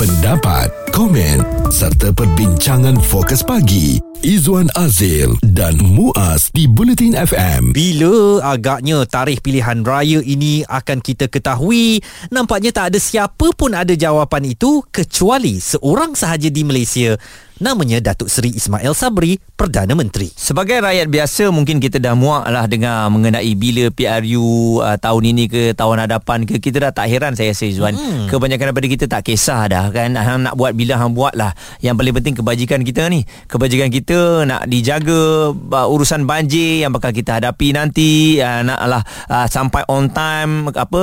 pendapat, komen serta perbincangan fokus pagi Izwan Azil dan Muaz di Bulletin FM. Bila agaknya tarikh pilihan raya ini akan kita ketahui, nampaknya tak ada siapa pun ada jawapan itu kecuali seorang sahaja di Malaysia namanya Datuk Seri Ismail Sabri, Perdana Menteri. Sebagai rakyat biasa mungkin kita dah muak lah dengar mengenai bila PRU uh, tahun ini ke tahun hadapan ke kita dah tak heran saya rasa Izwan. Hmm. Kebanyakan daripada kita tak kisah dah kan hang nak buat bila hang buat lah. Yang paling penting kebajikan kita ni. Kebajikan kita nak dijaga uh, urusan banjir yang bakal kita hadapi nanti uh, naklah uh, sampai on time apa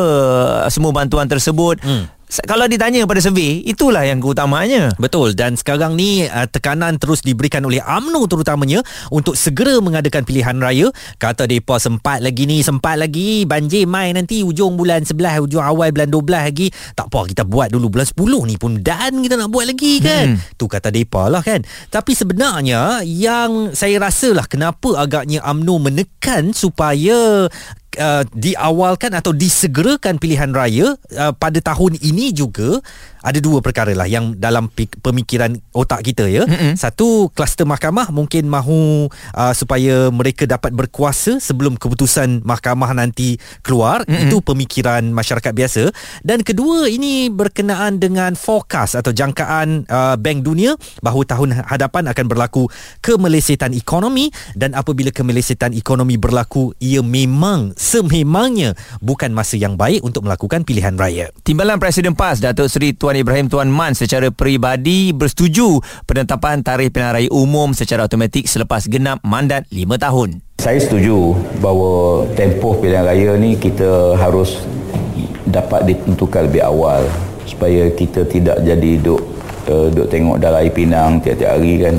semua bantuan tersebut. Hmm kalau ditanya pada survey itulah yang keutamanya. Betul. Dan sekarang ni uh, tekanan terus diberikan oleh AMNO terutamanya untuk segera mengadakan pilihan raya. Kata depa sempat lagi ni sempat lagi. Banjir mai nanti ujung bulan 11 ujung awal bulan 12 lagi. Tak apa kita buat dulu bulan 10 ni pun dan kita nak buat lagi kan? Hmm. tu kata depa lah kan? Tapi sebenarnya yang saya rasalah kenapa agaknya AMNO menekan supaya uh, diawalkan atau disegerakan pilihan raya uh, pada tahun ini juga ada dua perkara lah yang dalam pemikiran otak kita ya. Mm-hmm. Satu kluster mahkamah mungkin mahu uh, supaya mereka dapat berkuasa sebelum keputusan mahkamah nanti keluar. Mm-hmm. Itu pemikiran masyarakat biasa. Dan kedua ini berkenaan dengan forecast atau jangkaan uh, Bank Dunia bahawa tahun hadapan akan berlaku kemelesetan ekonomi dan apabila kemelesetan ekonomi berlaku ia memang sememangnya bukan masa yang baik untuk melakukan pilihan raya. Timbalan Presiden PAS Datuk Seri Tuan Ibrahim Tuan Man secara peribadi bersetuju penetapan tarikh pilihan raya umum secara automatik selepas genap mandat 5 tahun. Saya setuju bahawa tempoh pilihan raya ni kita harus dapat ditentukan lebih awal supaya kita tidak jadi duk uh, duk tengok dalam air pinang tiap-tiap hari kan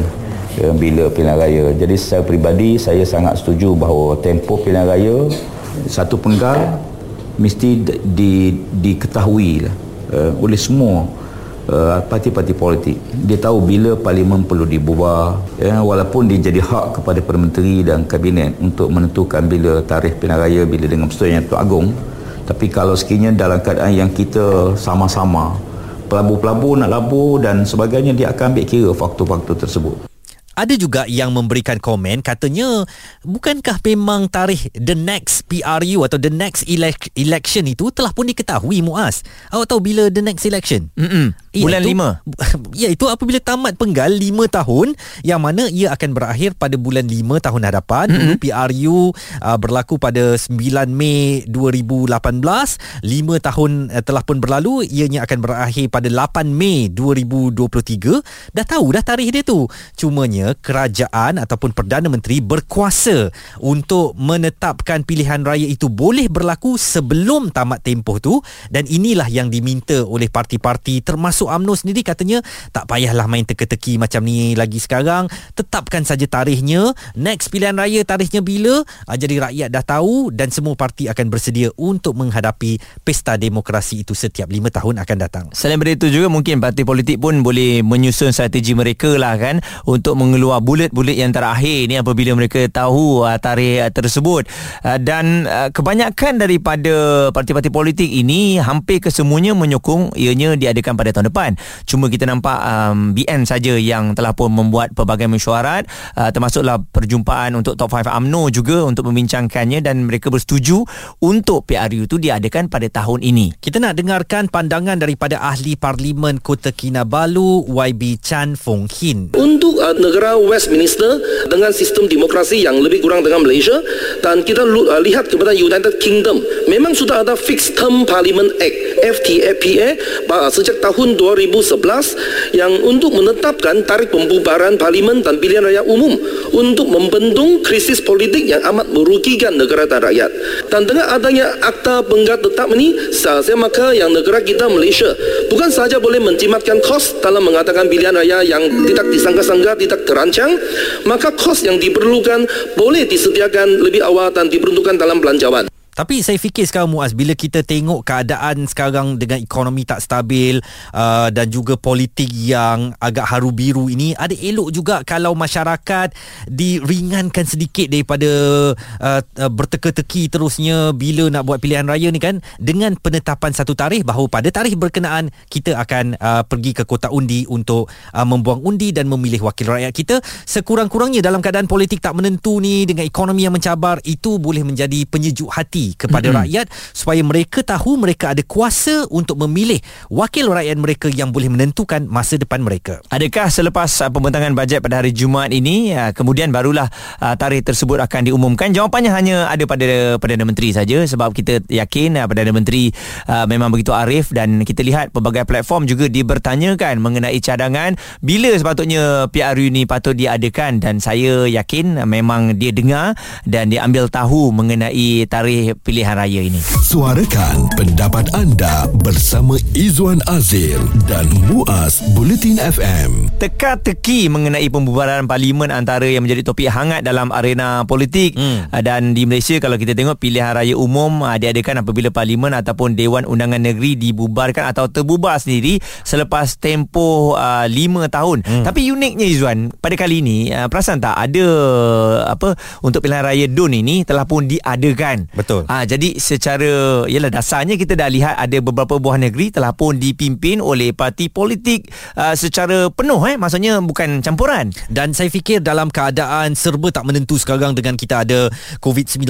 uh, bila pilihan raya. Jadi secara peribadi saya sangat setuju bahawa tempoh pilihan raya satu penggal mesti di, di, diketahui uh, oleh semua uh, parti-parti politik. Dia tahu bila parlimen perlu dibubar ya, walaupun dia jadi hak kepada Perdana Menteri dan Kabinet untuk menentukan bila tarikh pilihan raya bila dengan persetujuan Tuan Agong. Tapi kalau sekiranya dalam keadaan yang kita sama-sama pelabur-pelabur nak labur dan sebagainya dia akan ambil kira faktor-faktor tersebut ada juga yang memberikan komen katanya bukankah memang tarikh the next PRU atau the next elec- election itu telah pun diketahui Muaz awak tahu bila the next election Mm-mm. Bulan Ya itu apabila tamat penggal 5 tahun yang mana ia akan berakhir pada bulan 5 tahun hadapan. Mm-hmm. PRU uh, berlaku pada 9 Mei 2018 5 tahun uh, telah pun berlalu ianya akan berakhir pada 8 Mei 2023 dah tahu dah tarikh dia tu? Cumanya kerajaan ataupun Perdana Menteri berkuasa untuk menetapkan pilihan raya itu boleh berlaku sebelum tamat tempoh tu. Dan inilah yang diminta oleh parti-parti termasuk AMNO sendiri katanya tak payahlah main teka-teki macam ni lagi sekarang. Tetapkan saja tarikhnya next pilihan raya tarikhnya bila? Ah, jadi rakyat dah tahu dan semua parti akan bersedia untuk menghadapi pesta demokrasi itu setiap 5 tahun akan datang. Selain itu juga mungkin parti politik pun boleh menyusun strategi mereka lah kan untuk meng- mengeluar bulet-bulet yang terakhir ni apabila mereka tahu uh, tarikh uh, tersebut. Dan kebanyakan daripada parti-parti politik ini hampir kesemuanya menyokong ianya diadakan pada tahun depan. Cuma kita nampak um, BN saja yang telah pun membuat pelbagai mesyuarat. Uh, termasuklah perjumpaan untuk top 5 AMNO juga untuk membincangkannya dan mereka bersetuju untuk PRU itu diadakan pada tahun ini. Kita nak dengarkan pandangan daripada ahli parlimen Kota Kinabalu YB Chan Fong Hin. Untuk uh, negara negara Westminster dengan sistem demokrasi yang lebih kurang dengan Malaysia dan kita uh, lihat kepada United Kingdom memang sudah ada Fixed Term Parliament Act FTAPA sejak tahun 2011 yang untuk menetapkan tarikh pembubaran parlimen dan pilihan raya umum untuk membendung krisis politik yang amat merugikan negara dan rakyat. Dan dengan adanya akta penggat tetap ini saya maka yang negara kita Malaysia bukan sahaja boleh menjimatkan kos dalam mengatakan pilihan raya yang tidak disangka-sangka tidak terancang maka kos yang diperlukan boleh disediakan lebih awal dan diperuntukkan dalam belanjawan Tapi saya fikir sekarang Muaz bila kita tengok keadaan sekarang dengan ekonomi tak stabil uh, dan juga politik yang agak haru biru ini ada elok juga kalau masyarakat diringankan sedikit daripada uh, uh, berteka-teki terusnya bila nak buat pilihan raya ni kan. Dengan penetapan satu tarikh bahawa pada tarikh berkenaan kita akan uh, pergi ke kotak undi untuk uh, membuang undi dan memilih wakil rakyat kita. Sekurang-kurangnya dalam keadaan politik tak menentu ni dengan ekonomi yang mencabar itu boleh menjadi penyejuk hati kepada mm-hmm. rakyat supaya mereka tahu mereka ada kuasa untuk memilih wakil rakyat mereka yang boleh menentukan masa depan mereka. Adakah selepas uh, pembentangan bajet pada hari Jumaat ini uh, kemudian barulah uh, tarikh tersebut akan diumumkan? Jawapannya hanya ada pada Perdana Menteri saja sebab kita yakin uh, Perdana Menteri uh, memang begitu arif dan kita lihat pelbagai platform juga dibertanyakan mengenai cadangan bila sepatutnya PRU ini patut diadakan dan saya yakin uh, memang dia dengar dan dia ambil tahu mengenai tarikh pilihan raya ini. Suarakan pendapat anda bersama Izwan Azil dan Muaz Bulletin FM. Teka-teki mengenai pembubaran parlimen antara yang menjadi topik hangat dalam arena politik hmm. dan di Malaysia kalau kita tengok pilihan raya umum ah, diadakan apabila parlimen ataupun Dewan Undangan Negeri dibubarkan atau terbubar sendiri selepas tempoh uh, 5 tahun. Hmm. Tapi uniknya Izwan, pada kali ini uh, perasan tak ada apa untuk pilihan raya DUN ini telah pun diadakan. Betul. Ah jadi secara ialah dasarnya kita dah lihat ada beberapa buah negeri telah pun dipimpin oleh parti politik uh, secara penuh eh. Maksudnya bukan campuran. Dan saya fikir dalam keadaan serba tak menentu sekarang dengan kita ada COVID-19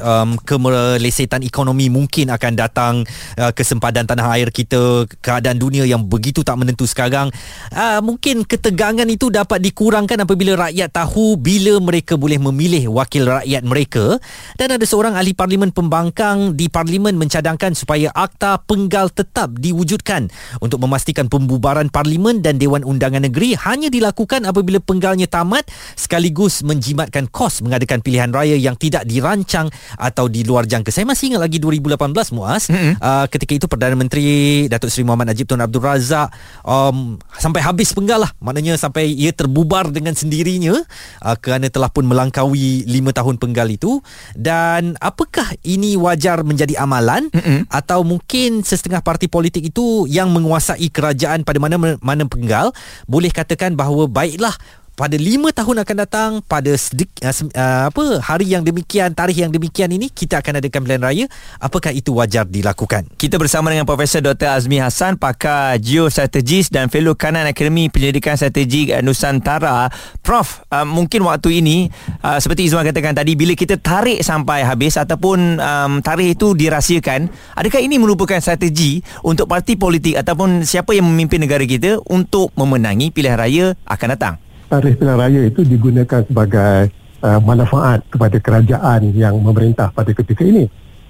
um, kemelesetan ekonomi mungkin akan datang uh, ke sempadan tanah air kita keadaan dunia yang begitu tak menentu sekarang. Uh, mungkin ketegangan itu dapat dikurangkan apabila rakyat tahu bila mereka boleh memilih wakil rakyat mereka. Dan ada seorang ahli parlimen pembangkang di parlimen mencadangkan supaya akta penggal tetap diwujudkan. Untuk memastikan pembubaran parlimen dan Dewan Undangan Negeri hanya dilakukan apabila penggalnya tamat sekaligus menjimatkan kos mengadakan pilihan raya yang tidak dirancang atau di luar jangka. Saya masih ingat lagi 2018 Muaz. Mm-hmm. uh, ketika itu Perdana Menteri Datuk Seri Muhammad Najib Tun Abdul Razak um, sampai habis penggal lah. Maknanya sampai ia terbubar dengan sendirinya. Uh, kerana telah pun melangkaui 5 tahun penggal itu. Dan apakah ini wajar menjadi amalan mm-hmm. atau mungkin setengah parti politik itu yang menguasai kerajaan pada mana mana penggal boleh katakan bahawa baiklah pada lima tahun akan datang pada sedik, uh, uh, apa hari yang demikian tarikh yang demikian ini kita akan adakan pilihan raya. Apakah itu wajar dilakukan? Kita bersama dengan Profesor Dr Azmi Hassan pakar geostrategis dan fellow kanan Akademi Penyelidikan Strategi Nusantara. Prof uh, mungkin waktu ini uh, seperti Izwan katakan tadi bila kita tarik sampai habis ataupun um, tarikh itu dirahsiakan adakah ini merupakan strategi untuk parti politik ataupun siapa yang memimpin negara kita untuk memenangi pilihan raya akan datang tarikh pilihan raya itu digunakan sebagai uh, manfaat kepada kerajaan yang memerintah pada ketika ini.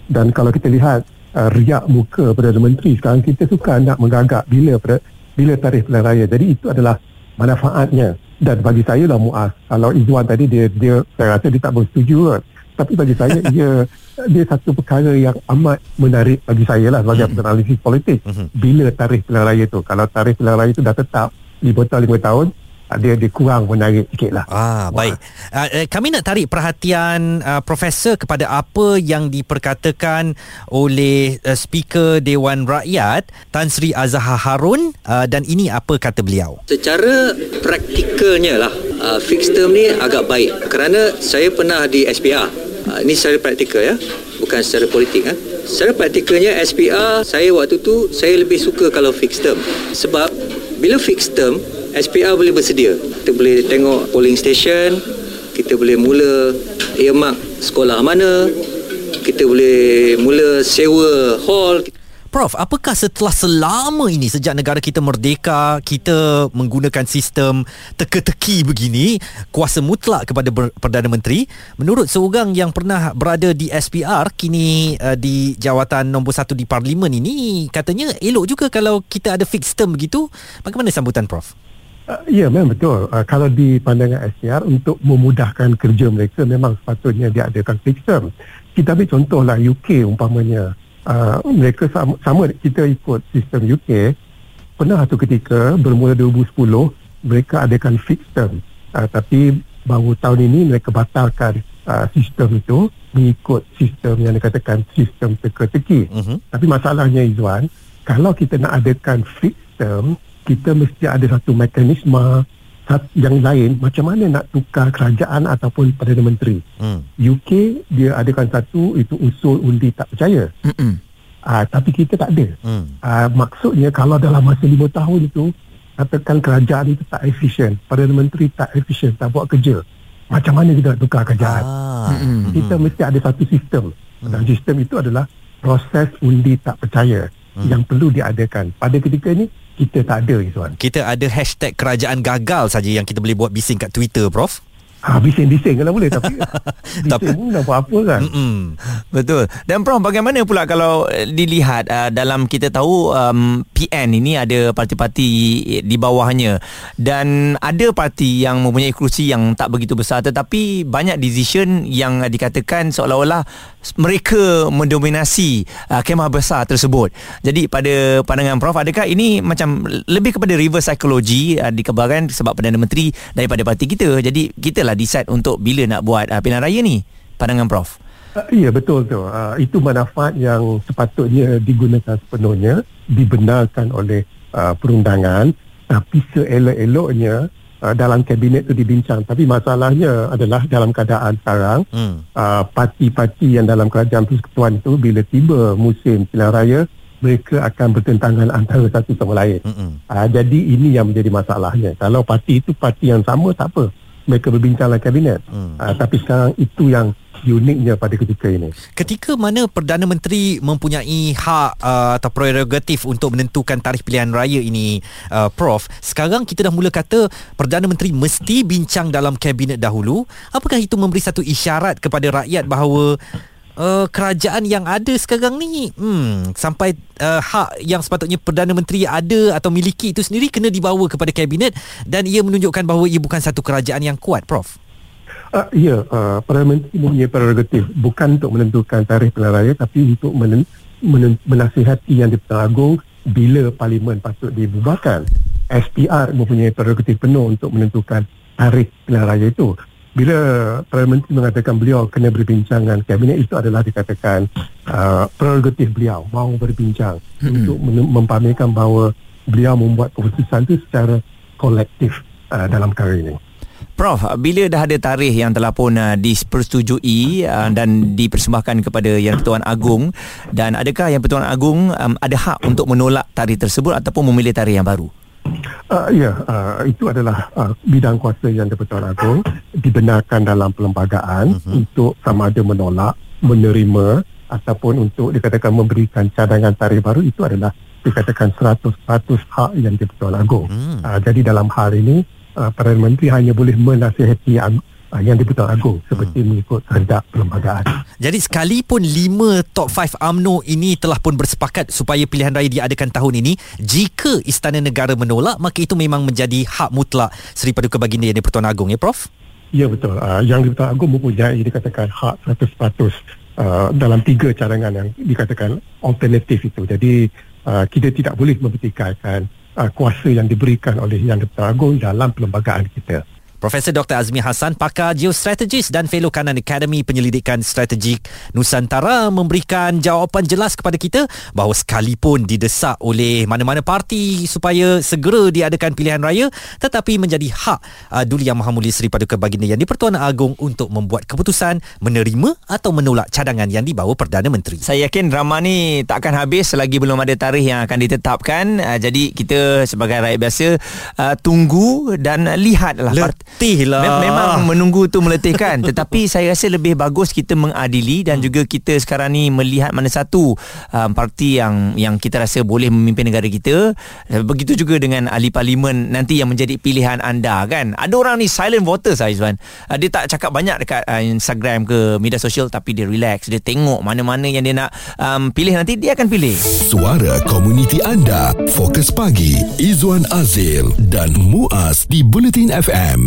Dan kalau kita lihat uh, riak muka Perdana Menteri sekarang kita suka nak menggagak bila bila tarikh pilihan raya. Jadi itu adalah manfaatnya. Dan bagi saya lah Muaz, kalau Izwan tadi dia dia saya rasa dia tak bersetuju Tapi bagi saya ia dia satu perkara yang amat menarik bagi saya lah sebagai hmm. analisis politik. Hmm. Bila tarikh pilihan raya itu? Kalau tarikh pilihan raya itu dah tetap 5 tahun 5 tahun, dia dia kurang menarik sikit lah. Ah, baik. Uh, kami nak tarik perhatian uh, Profesor kepada apa yang diperkatakan oleh uh, Speaker Dewan Rakyat Tan Sri Azhar Harun uh, dan ini apa kata beliau. Secara praktikalnya lah uh, fixed term ni agak baik kerana saya pernah di SPR. Uh, ini secara praktikal ya, bukan secara politik. Ha? Secara praktikalnya SPR saya waktu tu saya lebih suka kalau fixed term sebab bila fixed term SPR boleh bersedia. Kita boleh tengok polling station, kita boleh mula earmark sekolah mana, kita boleh mula sewa hall. Prof, apakah setelah selama ini sejak negara kita merdeka, kita menggunakan sistem teka-teki begini, kuasa mutlak kepada Perdana Menteri, menurut seorang yang pernah berada di SPR, kini uh, di jawatan nombor satu di Parlimen ini, katanya elok juga kalau kita ada fixed term begitu. Bagaimana sambutan Prof? Uh, ya memang betul. Uh, kalau di pandangan SCR untuk memudahkan kerja mereka memang sepatutnya dia adakan fixed term. Kita ambil contohlah UK umpamanya. Uh, mereka sama, sama kita ikut sistem UK. Pernah satu ketika bermula 2010 mereka adakan fixed term. Uh, tapi baru tahun ini mereka batalkan uh, sistem itu mengikut sistem yang dikatakan sistem teka-teki. Mhm. Tapi masalahnya Izwan, kalau kita nak adakan fixed term, kita mesti ada satu mekanisme yang lain macam mana nak tukar kerajaan ataupun Perdana Menteri. Hmm. UK dia adakan satu itu usul undi tak percaya. Uh, tapi kita tak ada. Hmm. Uh, maksudnya kalau dalam masa lima tahun itu katakan kerajaan itu tak efisien, Perdana Menteri tak efisien, tak buat kerja. Macam mana kita nak tukar kerajaan? Ah. Kita mesti ada satu sistem. Dan sistem itu adalah proses undi tak percaya yang perlu diadakan. Pada ketika ini kita tak ada Izwan. Kita ada hashtag kerajaan gagal saja yang kita boleh buat bising kat Twitter, Prof. Ha, bising-bising kalau boleh tapi Tapi- bising pun tak apa-apa kan. Mm-mm. Betul. Dan Prof, bagaimana pula kalau eh, dilihat uh, dalam kita tahu um, PN ini ada parti-parti di bawahnya dan ada parti yang mempunyai kerusi yang tak begitu besar tetapi banyak decision yang dikatakan seolah-olah mereka mendominasi uh, kemah besar tersebut. Jadi pada pandangan Prof, adakah ini macam lebih kepada reverse psychology uh, dikabarkan sebab Perdana Menteri daripada parti kita. Jadi kita lah decide untuk bila nak buat uh, pilihan raya ni. Pandangan Prof. Uh, ya betul tu. Uh, itu manfaat yang sepatutnya digunakan sepenuhnya dibenarkan oleh uh, perundangan tapi seelok-eloknya uh, dalam kabinet itu dibincang. Tapi masalahnya adalah dalam keadaan sekarang Hmm. uh, parti-parti yang dalam kerajaan persekutuan itu bila tiba musim pilihan raya mereka akan bertentangan antara satu sama lain. Uh, jadi ini yang menjadi masalahnya. Kalau parti itu parti yang sama tak apa. Mereka berbincang dalam kabinet. Hmm. Uh, tapi sekarang itu yang uniknya pada ketika ini. Ketika mana Perdana Menteri mempunyai hak uh, atau prerogatif untuk menentukan tarikh pilihan raya ini uh, Prof, sekarang kita dah mula kata Perdana Menteri mesti bincang dalam kabinet dahulu. Apakah itu memberi satu isyarat kepada rakyat bahawa Uh, kerajaan yang ada sekarang ni hmm, sampai uh, hak yang sepatutnya Perdana Menteri ada atau miliki itu sendiri kena dibawa kepada kabinet dan ia menunjukkan bahawa ia bukan satu kerajaan yang kuat Prof. Uh, ya, uh, Perdana Menteri mempunyai prerogatif bukan untuk menentukan tarikh pilihan raya tapi untuk men- men- menasihati yang di-Pertuan Agong bila parlimen patut dibubarkan. SPR mempunyai prerogatif penuh untuk menentukan tarikh pilihan raya itu. Bila Perdana Menteri mengatakan beliau kena berbincang dengan kabinet itu adalah dikatakan uh, prerogatif beliau mahu berbincang Mm-mm. untuk mempamerkan bahawa beliau membuat keputusan itu secara kolektif uh, dalam perkara ini. Prof, bila dah ada tarikh yang telah pun uh, dipersetujui uh, dan dipersembahkan kepada Yang Pertuan Agong dan adakah Yang Pertuan Agong um, ada hak untuk menolak tarikh tersebut ataupun memilih tarikh yang baru? Uh, ya, uh, itu adalah uh, bidang kuasa yang di-Pertuan Agong dibenarkan dalam perlembagaan uh-huh. untuk sama ada menolak, menerima ataupun untuk dikatakan memberikan cadangan tarikh baru itu adalah dikatakan 100% hak yang di-Pertuan Agong. Hmm. Uh, jadi dalam hal ini uh, Perdana Menteri hanya boleh menasihati uh, yang di-Pertuan Agong seperti mengikut kehendak perlembagaan. Jadi sekalipun lima top 5 UMNO ini telah pun bersepakat supaya pilihan raya diadakan tahun ini, jika Istana Negara menolak, maka itu memang menjadi hak mutlak Seri Paduka Baginda Yang di-Pertuan Agong ya Prof? Ya betul. Uh, yang di-Pertuan Agong mempunyai dikatakan hak 100% uh, dalam tiga cadangan yang dikatakan alternatif itu. Jadi uh, kita tidak boleh mempertikaikan uh, kuasa yang diberikan oleh Yang di-Pertuan Agong dalam perlembagaan kita. Profesor Dr. Azmi Hassan, pakar geostrategis dan fellow kanan Akademi Penyelidikan Strategik Nusantara memberikan jawapan jelas kepada kita bahawa sekalipun didesak oleh mana-mana parti supaya segera diadakan pilihan raya tetapi menjadi hak uh, Duli Yang Maha Mulia Seri Paduka Baginda Yang di-Pertuan Agong untuk membuat keputusan menerima atau menolak cadangan yang dibawa Perdana Menteri. Saya yakin drama ni takkan habis selagi belum ada tarikh yang akan ditetapkan. Uh, jadi kita sebagai rakyat biasa uh, tunggu dan lihatlah part- Letih lah. Mem- memang menunggu tu meletihkan tetapi saya rasa lebih bagus kita mengadili dan juga kita sekarang ni melihat mana satu um, parti yang yang kita rasa boleh memimpin negara kita Uh, begitu juga dengan ahli parlimen nanti yang menjadi pilihan anda kan ada orang ni silent voters Aizwan uh, dia tak cakap banyak dekat uh, Instagram ke media sosial tapi dia relax dia tengok mana-mana yang dia nak um, pilih nanti dia akan pilih Suara komuniti anda. Fokus pagi. Izwan Azil dan Muaz di Bulletin FM.